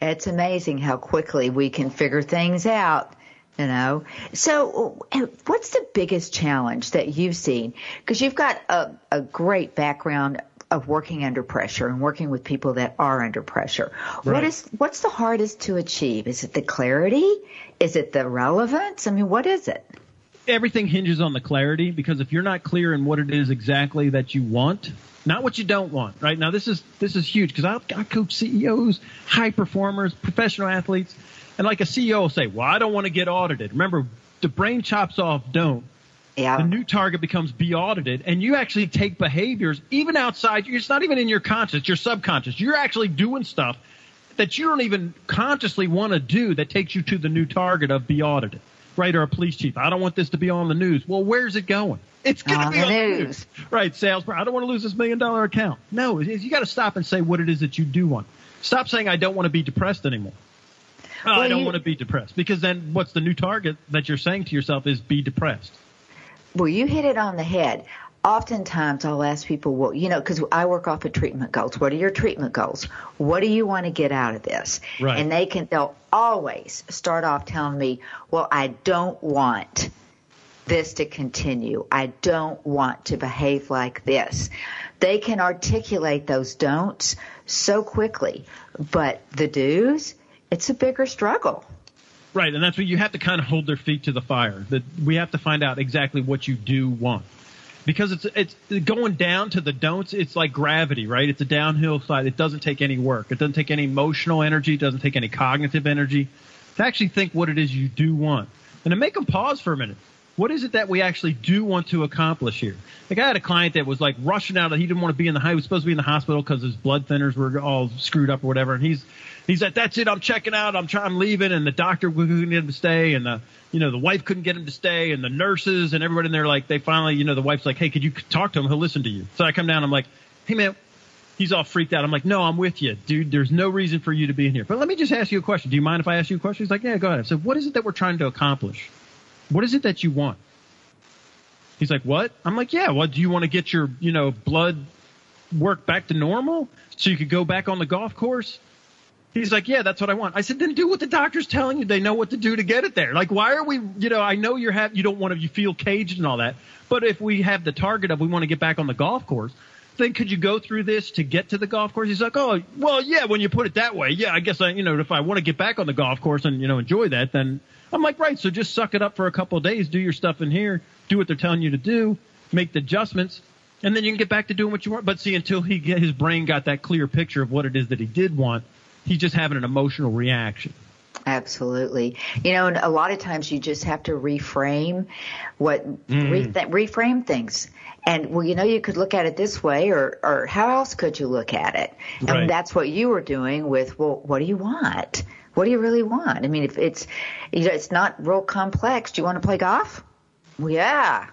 It's amazing how quickly we can figure things out. You know, so what's the biggest challenge that you've seen? Because you've got a, a great background of working under pressure and working with people that are under pressure. Right. What is what's the hardest to achieve? Is it the clarity? Is it the relevance? I mean, what is it? Everything hinges on the clarity because if you're not clear in what it is exactly that you want, not what you don't want. Right now, this is this is huge because I, I coach CEOs, high performers, professional athletes, and like a CEO will say, "Well, I don't want to get audited." Remember, the brain chops off don't. Yeah. The new target becomes be audited, and you actually take behaviors even outside. It's not even in your conscious, your subconscious. You're actually doing stuff that you don't even consciously want to do that takes you to the new target of be audited, right? Or a police chief. I don't want this to be on the news. Well, where's it going? It's going to be on the news. news. Right, salesperson. I don't want to lose this million dollar account. No, you got to stop and say what it is that you do want. Stop saying I don't want to be depressed anymore. Oh, well, I don't you, want to be depressed because then what's the new target that you're saying to yourself is be depressed. Well, you hit it on the head. Oftentimes I'll ask people, well, you know, because I work off of treatment goals. What are your treatment goals? What do you want to get out of this? Right. And they can, they'll always start off telling me, well, I don't want this to continue. I don't want to behave like this. They can articulate those don'ts so quickly, but the do's, it's a bigger struggle. Right, and that's what you have to kind of hold their feet to the fire. That we have to find out exactly what you do want. Because it's it's going down to the don'ts, it's like gravity, right? It's a downhill slide. It doesn't take any work. It doesn't take any emotional energy, it doesn't take any cognitive energy to actually think what it is you do want. And to make them pause for a minute what is it that we actually do want to accomplish here? Like I had a client that was like rushing out. He didn't want to be in the. He was supposed to be in the hospital because his blood thinners were all screwed up or whatever. And he's he's like, that's it. I'm checking out. I'm trying. I'm leaving. And the doctor couldn't get him to stay. And the you know the wife couldn't get him to stay. And the nurses and everybody in there like they finally you know the wife's like, hey, could you talk to him? He'll listen to you. So I come down. I'm like, hey man. He's all freaked out. I'm like, no, I'm with you, dude. There's no reason for you to be in here. But let me just ask you a question. Do you mind if I ask you a question? He's like, yeah, go ahead. I said, what is it that we're trying to accomplish? What is it that you want? He's like, what? I'm like, yeah. What do you want to get your, you know, blood work back to normal so you could go back on the golf course? He's like, yeah, that's what I want. I said, then do what the doctor's telling you. They know what to do to get it there. Like, why are we, you know, I know you're have, you don't want to, you feel caged and all that. But if we have the target of we want to get back on the golf course, then could you go through this to get to the golf course? He's like, oh, well, yeah, when you put it that way, yeah, I guess I, you know, if I want to get back on the golf course and, you know, enjoy that, then I'm like, right. So just suck it up for a couple of days, do your stuff in here, do what they're telling you to do, make the adjustments, and then you can get back to doing what you want. But see, until he get, his brain got that clear picture of what it is that he did want, he's just having an emotional reaction. Absolutely. You know, and a lot of times you just have to reframe what mm. re- th- reframe things. And well, you know, you could look at it this way, or or how else could you look at it? Right. And that's what you were doing with. Well, what do you want? What do you really want? I mean, if it's you know, it's not real complex. Do you want to play golf? Well, yeah.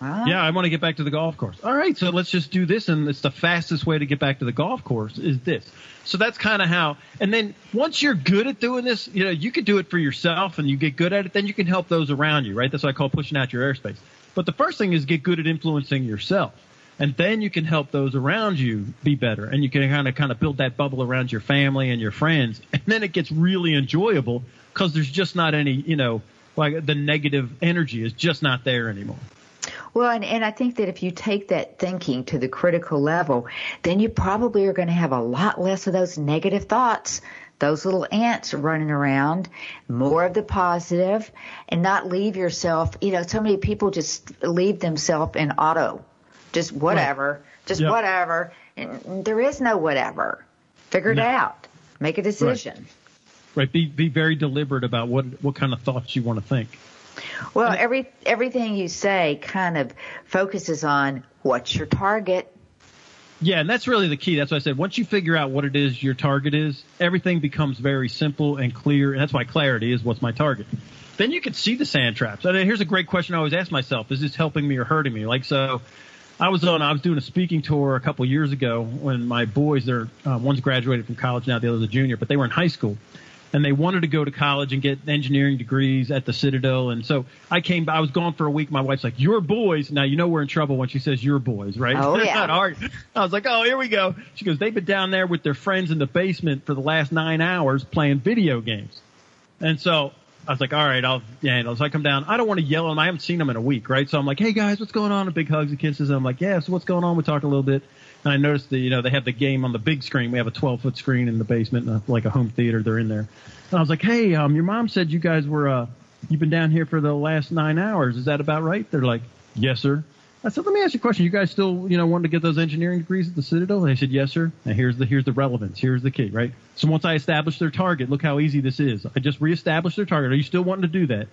Yeah, I want to get back to the golf course. All right, so let's just do this, and it's the fastest way to get back to the golf course is this. So that's kind of how. And then once you're good at doing this, you know, you can do it for yourself, and you get good at it. Then you can help those around you, right? That's what I call pushing out your airspace. But the first thing is get good at influencing yourself. And then you can help those around you be better. And you can kind of kind of build that bubble around your family and your friends. And then it gets really enjoyable because there's just not any, you know, like the negative energy is just not there anymore. Well, and, and I think that if you take that thinking to the critical level, then you probably are going to have a lot less of those negative thoughts those little ants running around, more of the positive, and not leave yourself. You know, so many people just leave themselves in auto, just whatever, right. just yep. whatever. And there is no whatever. Figure no. it out. Make a decision. Right. right. Be be very deliberate about what what kind of thoughts you want to think. Well, every everything you say kind of focuses on what's your target yeah, and that's really the key. That's why I said once you figure out what it is your target is, everything becomes very simple and clear. And that's why clarity is what's my target. Then you can see the sand traps. I mean, here's a great question I always ask myself: Is this helping me or hurting me? Like so. I was on. I was doing a speaking tour a couple years ago when my boys, they're uh, one's graduated from college now, the other's a junior, but they were in high school, and they wanted to go to college and get engineering degrees at the Citadel. And so I came, I was gone for a week. My wife's like, your boys. Now, you know, we're in trouble when she says your boys, right? Oh, yeah. not. I was like, oh, here we go. She goes, they've been down there with their friends in the basement for the last nine hours playing video games. And so I was like, all right, I'll handle. So I come down. I don't want to yell at them. I haven't seen them in a week, right? So I'm like, hey guys, what's going on? And big hugs and kisses. And I'm like, yeah, so what's going on? We talk a little bit. And I noticed that, you know, they have the game on the big screen. We have a 12 foot screen in the basement, uh, like a home theater. They're in there. And I was like, hey, um, your mom said you guys were, uh, you've been down here for the last nine hours. Is that about right? They're like, yes, sir. I said, let me ask you a question. You guys still, you know, wanting to get those engineering degrees at the Citadel? And they said, yes, sir. And here's the, here's the relevance. Here's the key, right? So once I establish their target, look how easy this is. I just reestablished their target. Are you still wanting to do that?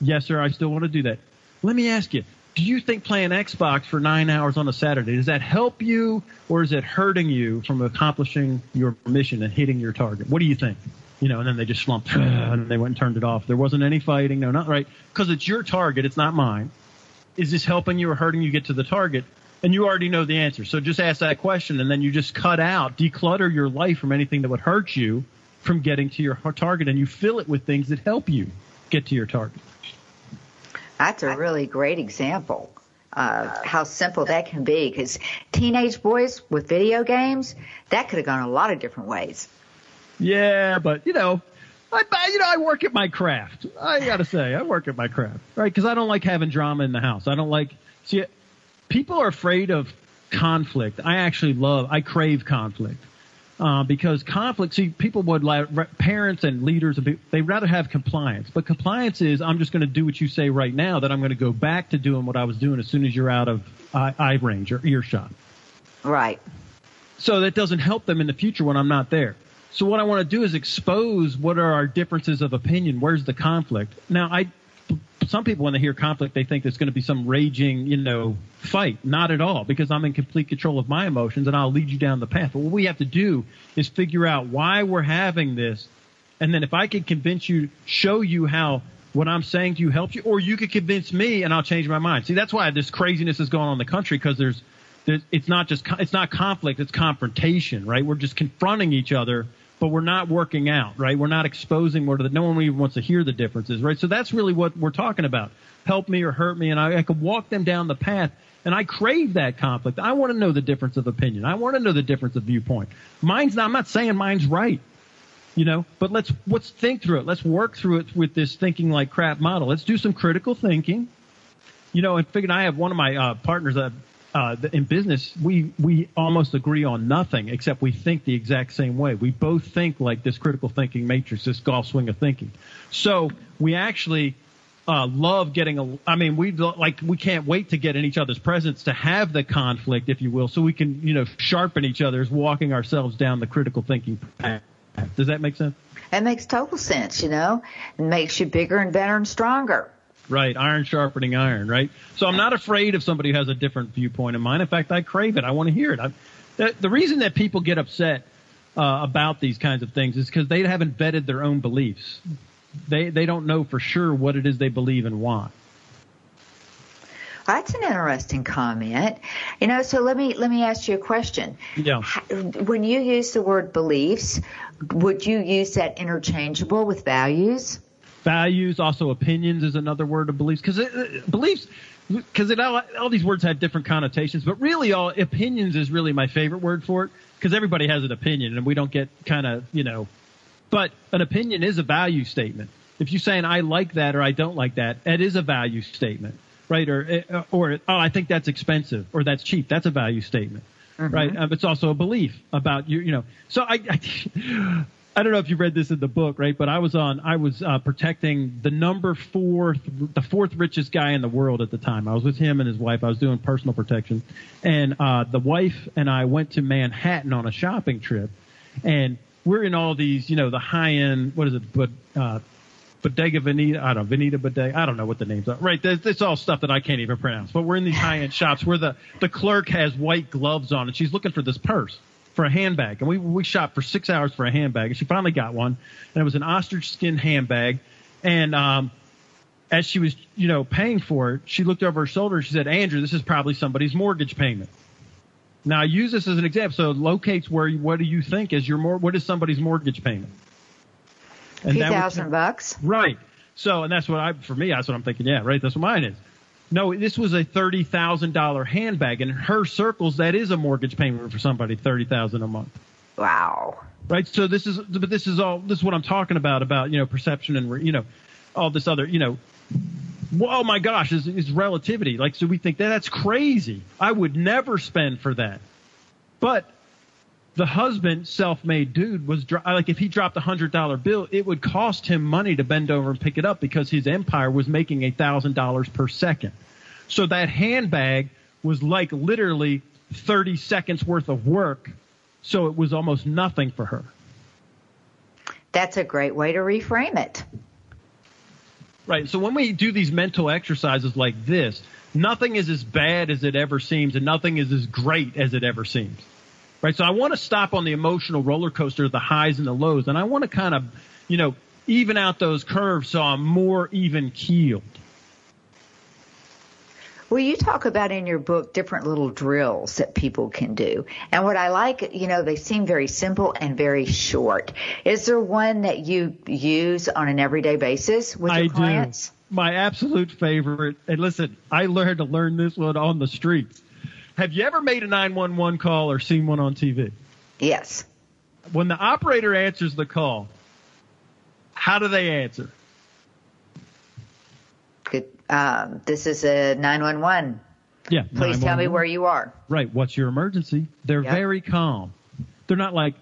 Yes, sir. I still want to do that. Let me ask you, do you think playing Xbox for nine hours on a Saturday does that help you or is it hurting you from accomplishing your mission and hitting your target? What do you think? You know, and then they just slumped and they went and turned it off. There wasn't any fighting. No, not right. Because it's your target. It's not mine. Is this helping you or hurting you get to the target? And you already know the answer. So just ask that question and then you just cut out, declutter your life from anything that would hurt you from getting to your target and you fill it with things that help you get to your target. That's a really great example of how simple that can be because teenage boys with video games, that could have gone a lot of different ways. Yeah, but you know, I, you know, I work at my craft. I gotta say, I work at my craft, right? Because I don't like having drama in the house. I don't like, see, people are afraid of conflict. I actually love, I crave conflict uh, because conflict. See, people would like parents and leaders. They rather have compliance, but compliance is I'm just going to do what you say right now. That I'm going to go back to doing what I was doing as soon as you're out of eye, eye range or earshot. Right. So that doesn't help them in the future when I'm not there. So what I want to do is expose what are our differences of opinion. Where's the conflict? Now I some people when they hear conflict they think there's going to be some raging you know fight. Not at all because i'm in complete control of my emotions and i'll lead you down the path. But what we have to do is figure out why we're having this. And then if i can convince you show you how what i'm saying to you helps you or you could convince me and i'll change my mind. See that's why this craziness is going on in the country because there's, there's it's not just it's not conflict it's confrontation right? We're just confronting each other but we're not working out, right? We're not exposing more to the, no one even wants to hear the differences, right? So that's really what we're talking about. Help me or hurt me. And I, I could walk them down the path and I crave that conflict. I want to know the difference of opinion. I want to know the difference of viewpoint. Mine's not, I'm not saying mine's right, you know, but let's, let's think through it. Let's work through it with this thinking like crap model. Let's do some critical thinking you know, and figured I have one of my uh, partners, uh, uh, in business, we we almost agree on nothing except we think the exact same way. We both think like this critical thinking matrix, this golf swing of thinking. So we actually uh, love getting a. I mean, we like we can't wait to get in each other's presence to have the conflict, if you will, so we can you know sharpen each other's walking ourselves down the critical thinking path. Does that make sense? It makes total sense, you know. It makes you bigger and better and stronger. Right, iron sharpening iron, right? So I'm not afraid of somebody who has a different viewpoint of mine. In fact, I crave it. I want to hear it. I, the, the reason that people get upset uh, about these kinds of things is because they haven't vetted their own beliefs. They they don't know for sure what it is they believe and why. That's an interesting comment. You know, so let me let me ask you a question. Yeah. When you use the word beliefs, would you use that interchangeable with values? Values, also opinions is another word of beliefs because beliefs because all, all these words have different connotations, but really all opinions is really my favorite word for it because everybody has an opinion and we don't get kind of, you know, but an opinion is a value statement. If you're saying I like that or I don't like that, it is a value statement right? Or, uh, or, oh, I think that's expensive or that's cheap. That's a value statement, mm-hmm. right? Um, it's also a belief about you, you know. So I, I, I, don't know if you read this in the book, right? But I was on, I was uh, protecting the number four, the fourth richest guy in the world at the time. I was with him and his wife. I was doing personal protection, and uh, the wife and I went to Manhattan on a shopping trip, and we're in all these, you know, the high end, what is it, but uh, Bodega Veneta, I don't know, Veneta Bodega, I don't know what the names are. Right, it's all stuff that I can't even pronounce. But we're in these high end shops where the the clerk has white gloves on and she's looking for this purse for a handbag, and we we shopped for six hours for a handbag, and she finally got one, and it was an ostrich skin handbag, and um, as she was you know paying for it, she looked over her shoulder and she said, Andrew, this is probably somebody's mortgage payment. Now I use this as an example, so it locates where what do you think is your more what is somebody's mortgage payment? And A few thousand bucks. Right. So, and that's what I, for me, that's what I'm thinking. Yeah, right. That's what mine is. No, this was a thirty thousand dollar handbag, and in her circles, that is a mortgage payment for somebody, thirty thousand a month. Wow. Right. So this is, but this is all. This is what I'm talking about. About you know perception and you know all this other you know. Oh my gosh, is is relativity. Like so, we think that that's crazy. I would never spend for that. But the husband, self-made dude, was like if he dropped a hundred dollar bill, it would cost him money to bend over and pick it up because his empire was making a thousand dollars per second. So that handbag was like literally 30 seconds worth of work. So it was almost nothing for her. That's a great way to reframe it. Right. So when we do these mental exercises like this, nothing is as bad as it ever seems and nothing is as great as it ever seems right? So I want to stop on the emotional roller coaster, the highs and the lows, and I want to kind of, you know, even out those curves so I'm more even keeled. Well, you talk about in your book different little drills that people can do. And what I like, you know, they seem very simple and very short. Is there one that you use on an everyday basis with your I clients? Do. My absolute favorite, and listen, I learned to learn this one on the streets. Have you ever made a 911 call or seen one on TV? Yes. When the operator answers the call, how do they answer? Good. Um, this is a 911. Yeah. Please tell me where you are. Right. What's your emergency? They're yep. very calm. They're not like,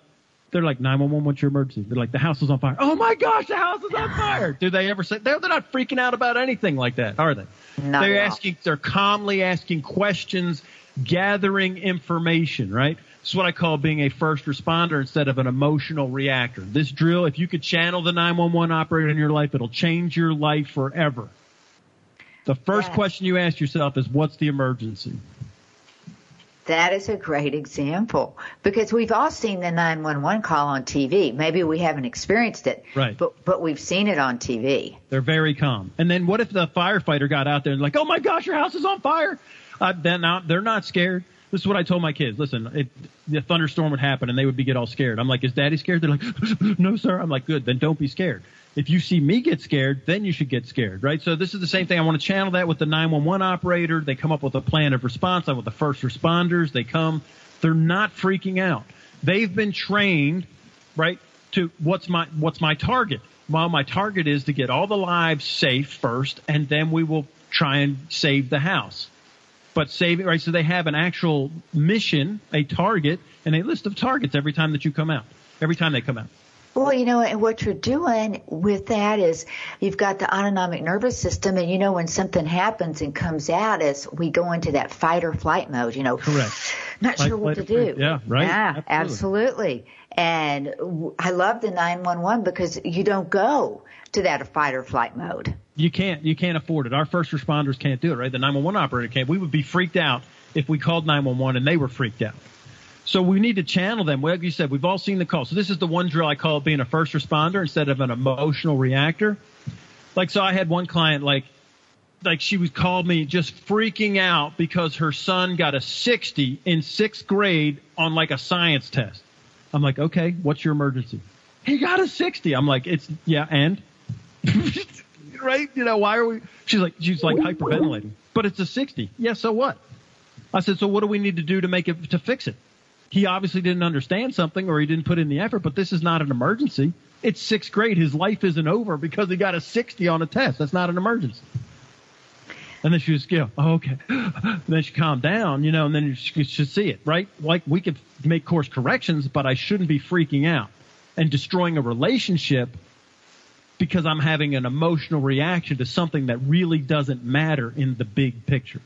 they're like 911. What's your emergency? They're like the house is on fire. Oh my gosh, the house is on fire. Do they ever say they're, they're not freaking out about anything like that, are they? Not they're asking. They're calmly asking questions gathering information, right? This is what I call being a first responder instead of an emotional reactor. This drill, if you could channel the 911 operator in your life, it'll change your life forever. The first yeah. question you ask yourself is, what's the emergency? That is a great example because we've all seen the 911 call on TV. Maybe we haven't experienced it, right? But but we've seen it on TV. They're very calm. And then what if the firefighter got out there and like, oh my gosh, your house is on fire? Uh, they're not, they're not scared. This is what I told my kids. Listen, it, the thunderstorm would happen and they would be get all scared. I'm like, is daddy scared? They're like, no, sir. I'm like, good. Then don't be scared. If you see me get scared, then you should get scared, right? So this is the same thing. I want to channel that with the 911 operator. They come up with a plan of response. I'm with the first responders. They come. They're not freaking out. They've been trained, right, to what's my, what's my target? Well, my target is to get all the lives safe first and then we will try and save the house but saving, right? So they have an actual mission, a target, and a list of targets every time that you come out, every time they come out. Well, you know, and what you're doing with that is you've got the autonomic nervous system, and you know when something happens and comes out, as we go into that fight or flight mode. You know, correct. Not Fight, sure what to flight, do. Yeah, right. Yeah, absolutely. And w- I love the 911 because you don't go to that fight or flight mode. You can't you can't afford it. Our first responders can't do it, right? The 911 operator can't. We would be freaked out if we called 911 and they were freaked out. So we need to channel them. Like you said, we've all seen the call. So this is the one drill I call being a first responder instead of an emotional reactor. Like so I had one client like like she was called me just freaking out because her son got a 60 in sixth grade on like a science test. I'm like, okay, what's your emergency? He got a 60. I'm like, it's yeah, and right? You know, why are we? She's like, she's like hyperventilating, but it's a 60. Yeah, so what? I said, so what do we need to do to make it to fix it? He obviously didn't understand something or he didn't put in the effort, but this is not an emergency. It's sixth grade. His life isn't over because he got a 60 on a test. That's not an emergency. And then she was, oh, okay. And then she calmed down, you know, and then she should see it, right? Like we could make course corrections, but I shouldn't be freaking out and destroying a relationship because I'm having an emotional reaction to something that really doesn't matter in the big picture.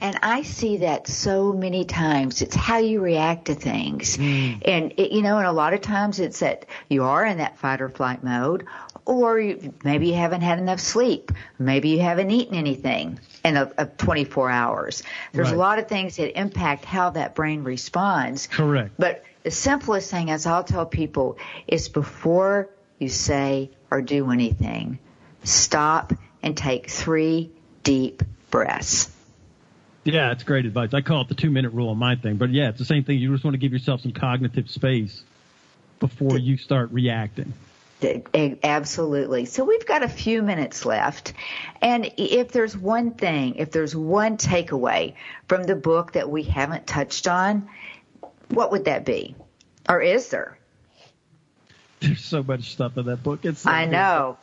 And I see that so many times. It's how you react to things. Mm. And, it, you know, and a lot of times it's that you are in that fight or flight mode, or you, maybe you haven't had enough sleep. Maybe you haven't eaten anything in a, a 24 hours. There's Right. a lot of things that impact how that brain responds. Correct. But the simplest thing, as I'll tell people, is before you say or do anything, stop and take three deep breaths. Yeah, it's great advice. I call it the two minute rule on my thing, but yeah, it's the same thing. You just want to give yourself some cognitive space before you start reacting. Absolutely. So we've got a few minutes left. And if there's one thing, if there's one takeaway from the book that we haven't touched on, what would that be? Or is there? There's so much stuff in that book. It's I know.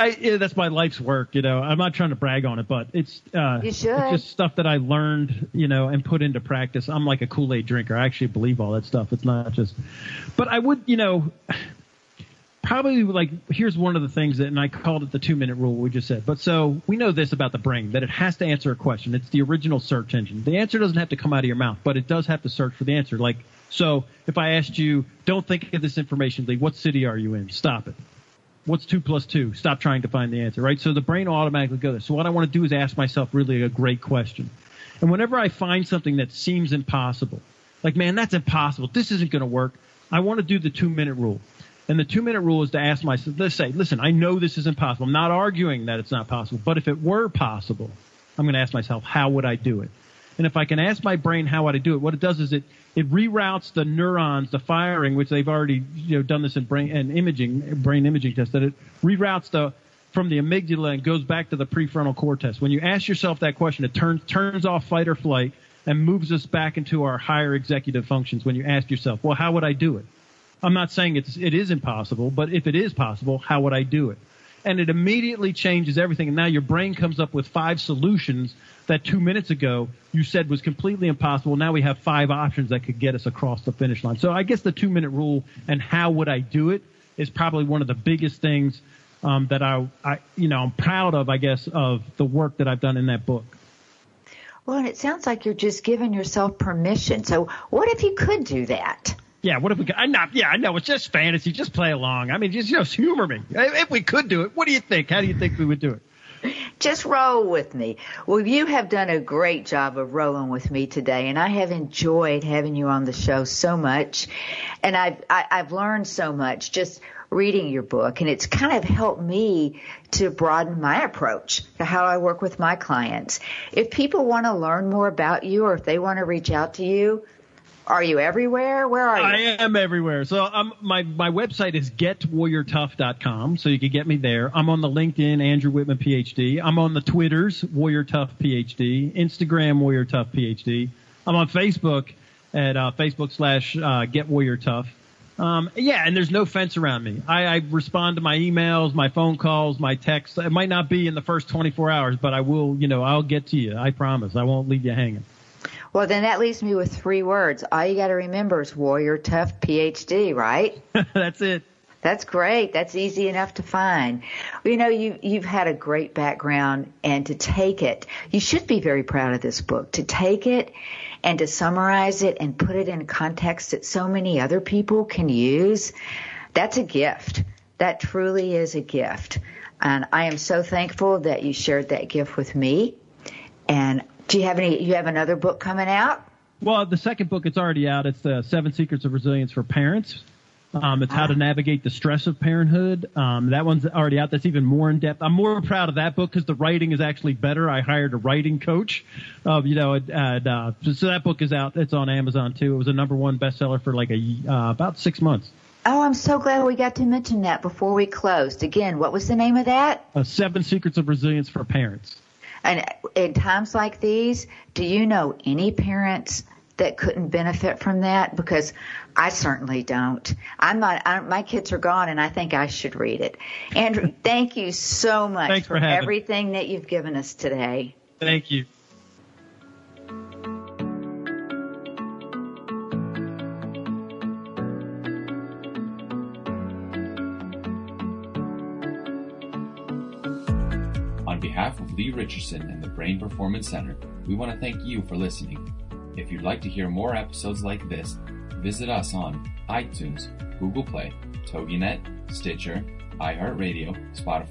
I, yeah, that's my life's work, you know. I'm not trying to brag on it, but it's uh, You should. it's just stuff that I learned, you know, and put into practice. I'm like a Kool Aid drinker. I actually believe all that stuff. It's not just, but I would, you know, probably like here's one of the things that, and I called it the two minute rule. We just said, but so we know this about the brain that it has to answer a question. It's the original search engine. The answer doesn't have to come out of your mouth, but it does have to search for the answer. Like so, if I asked you, don't think of this information, Leigh. What city are you in? Stop it what's two plus two? Stop trying to find the answer, right? So the brain will automatically go there. So what I want to do is ask myself really a great question. And whenever I find something that seems impossible, like, man, that's impossible. This isn't going to work. I want to do the two minute rule. And the two minute rule is to ask myself, let's say, listen, I know this is impossible. I'm not arguing that it's not possible, but if it were possible, I'm going to ask myself, how would I do it? And if I can ask my brain how would I do it, what it does is it, it reroutes the neurons, the firing, which they've already, you know, done this in brain and imaging, brain imaging test, that it reroutes the, from the amygdala and goes back to the prefrontal cortex. When you ask yourself that question, it turns, turns off fight or flight and moves us back into our higher executive functions when you ask yourself, well, how would I do it? I'm not saying it's, it is impossible, but if it is possible, how would I do it? And it immediately changes everything. And now your brain comes up with five solutions that two minutes ago you said was completely impossible. Now we have five options that could get us across the finish line. So I guess the two minute rule and how would I do it is probably one of the biggest things um, that I, I, you know, I'm proud of, I guess, of the work that I've done in that book. Well, and it sounds like you're just giving yourself permission. So what if you could do that? Yeah, what if we could? I'm not. Yeah, I know it's just fantasy. Just play along. I mean, just humor me. If we could do it, what do you think? How do you think we would do it? Just roll with me. Well, you have done a great job of rolling with me today, and I have enjoyed having you on the show so much. And I've I, I've learned so much just reading your book, and it's kind of helped me to broaden my approach to how I work with my clients. If people want to learn more about you, or if they want to reach out to you, are you everywhere? Where are you? I am everywhere. So um, my my website is getwarriortough.com, so you can get me there. I'm on the LinkedIn Andrew Wittman PhD. I'm on the Twitters Warrior Tough PhD, Instagram Warrior Tough PhD. I'm on Facebook at uh, Facebook slash uh, Get Warrior Tough. Um, yeah, and there's no fence around me. I, I respond to my emails, my phone calls, my texts. It might not be in the first 24 hours, but I will. You know, I'll get to you. I promise. I won't leave you hanging. Well, then that leaves me with three words. All you got to remember is Warrior Tough PhD, right? That's it. That's great. That's easy enough to find. You know, you, you've had a great background and to take it, you should be very proud of this book. To take it and to summarize it and put it in context that so many other people can use, that's a gift. That truly is a gift. And I am so thankful that you shared that gift with me. And do you have any, you have another book coming out? Well, the second book, it's already out. It's the Seven Secrets of Resilience for Parents. Um, it's how to navigate the stress of parenthood. Um, that one's already out. That's even more in depth. I'm more proud of that book because the writing is actually better. I hired a writing coach. Uh, you know, and, uh, so that book is out. It's on Amazon too. It was a number one bestseller for like a uh, about six months. Oh, I'm so glad we got to mention that before we closed. Again, what was the name of that? Uh, Seven Secrets of Resilience for Parents. And in times like these, do you know any parents that couldn't benefit from that? Because I certainly don't. I'm not. I, my kids are gone, and I think I should read it. Andrew, thank you so much Thanks for, for everything that you've given us today. Thank you. Behalf of Leigh Richardson and the Brain Performance Center, we want to thank you for listening. If you'd like to hear more episodes like this, visit us on iTunes, Google Play, TogiNet, Stitcher, iHeartRadio, Spotify,